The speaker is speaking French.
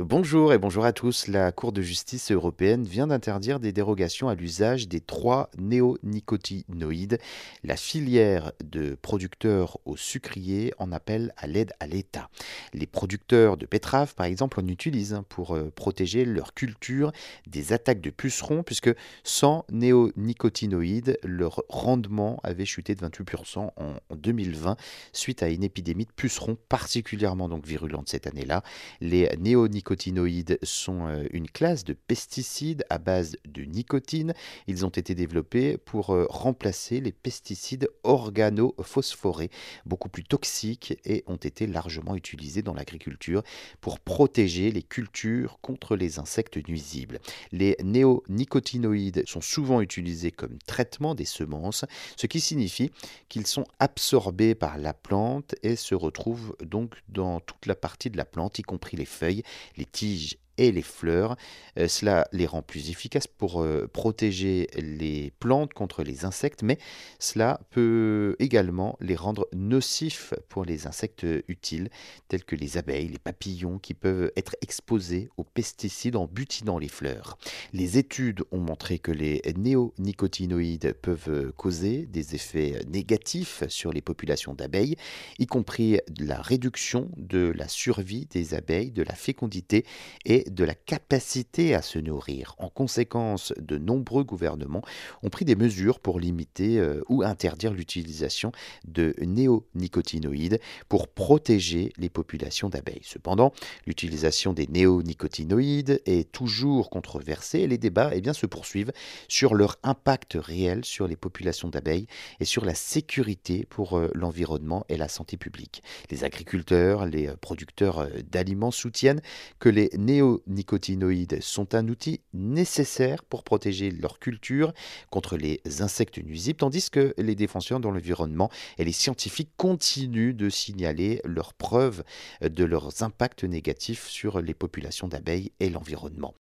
Bonjour et bonjour à tous. La Cour de justice européenne vient d'interdire des dérogations à l'usage des trois néonicotinoïdes. La filière de producteurs au sucrier en appelle à l'aide à l'État. Les producteurs de betteraves, par exemple, en utilisent pour euh, protéger leur culture des attaques de pucerons, puisque sans néonicotinoïdes, leur rendement avait chuté de 28% en 2020 suite à une épidémie de pucerons particulièrement donc virulente cette année-là. Les néonicotinoïdes nicotinoïdes sont euh, une classe de pesticides à base de nicotine. Ils ont été développés pour euh, remplacer les pesticides organophosphorés, beaucoup plus toxiques et ont été largement utilisés dans l'agriculture pour protéger les cultures contre les insectes nuisibles. Les néonicotinoïdes sont souvent utilisés comme traitement des semences, ce qui signifie qu'ils sont absorbés par la plante et se retrouvent donc dans toute la partie de la plante, y compris les feuilles, les tiges et les fleurs. Euh, cela les rend plus efficaces pour euh, protéger les plantes contre les insectes, mais cela peut également les rendre nocifs pour les insectes utiles, tels que les abeilles, les papillons, qui peuvent être exposés aux pesticides en butinant les fleurs. Les études ont montré que les néonicotinoïdes peuvent causer des effets négatifs sur les populations d'abeilles, y compris la réduction de la survie des abeilles, de la fécondité et de la capacité à se nourrir. En conséquence, de nombreux gouvernements ont pris des mesures pour limiter euh, ou interdire l'utilisation de néonicotinoïdes pour protéger les populations d'abeilles. Cependant, l'utilisation des néonicotinoïdes est toujours controversée et les débats eh bien, se poursuivent sur leur impact réel sur les populations d'abeilles et sur la sécurité pour euh, l'environnement et la santé publique. Les agriculteurs, les euh, producteurs d'aliments soutiennent que les néo nicotinoïdes sont un outil nécessaire pour protéger leur culture contre les insectes nuisibles, tandis que les défenseurs de l'environnement et les scientifiques continuent de signaler leurs preuves de leurs impacts négatifs sur les populations d'abeilles et l'environnement.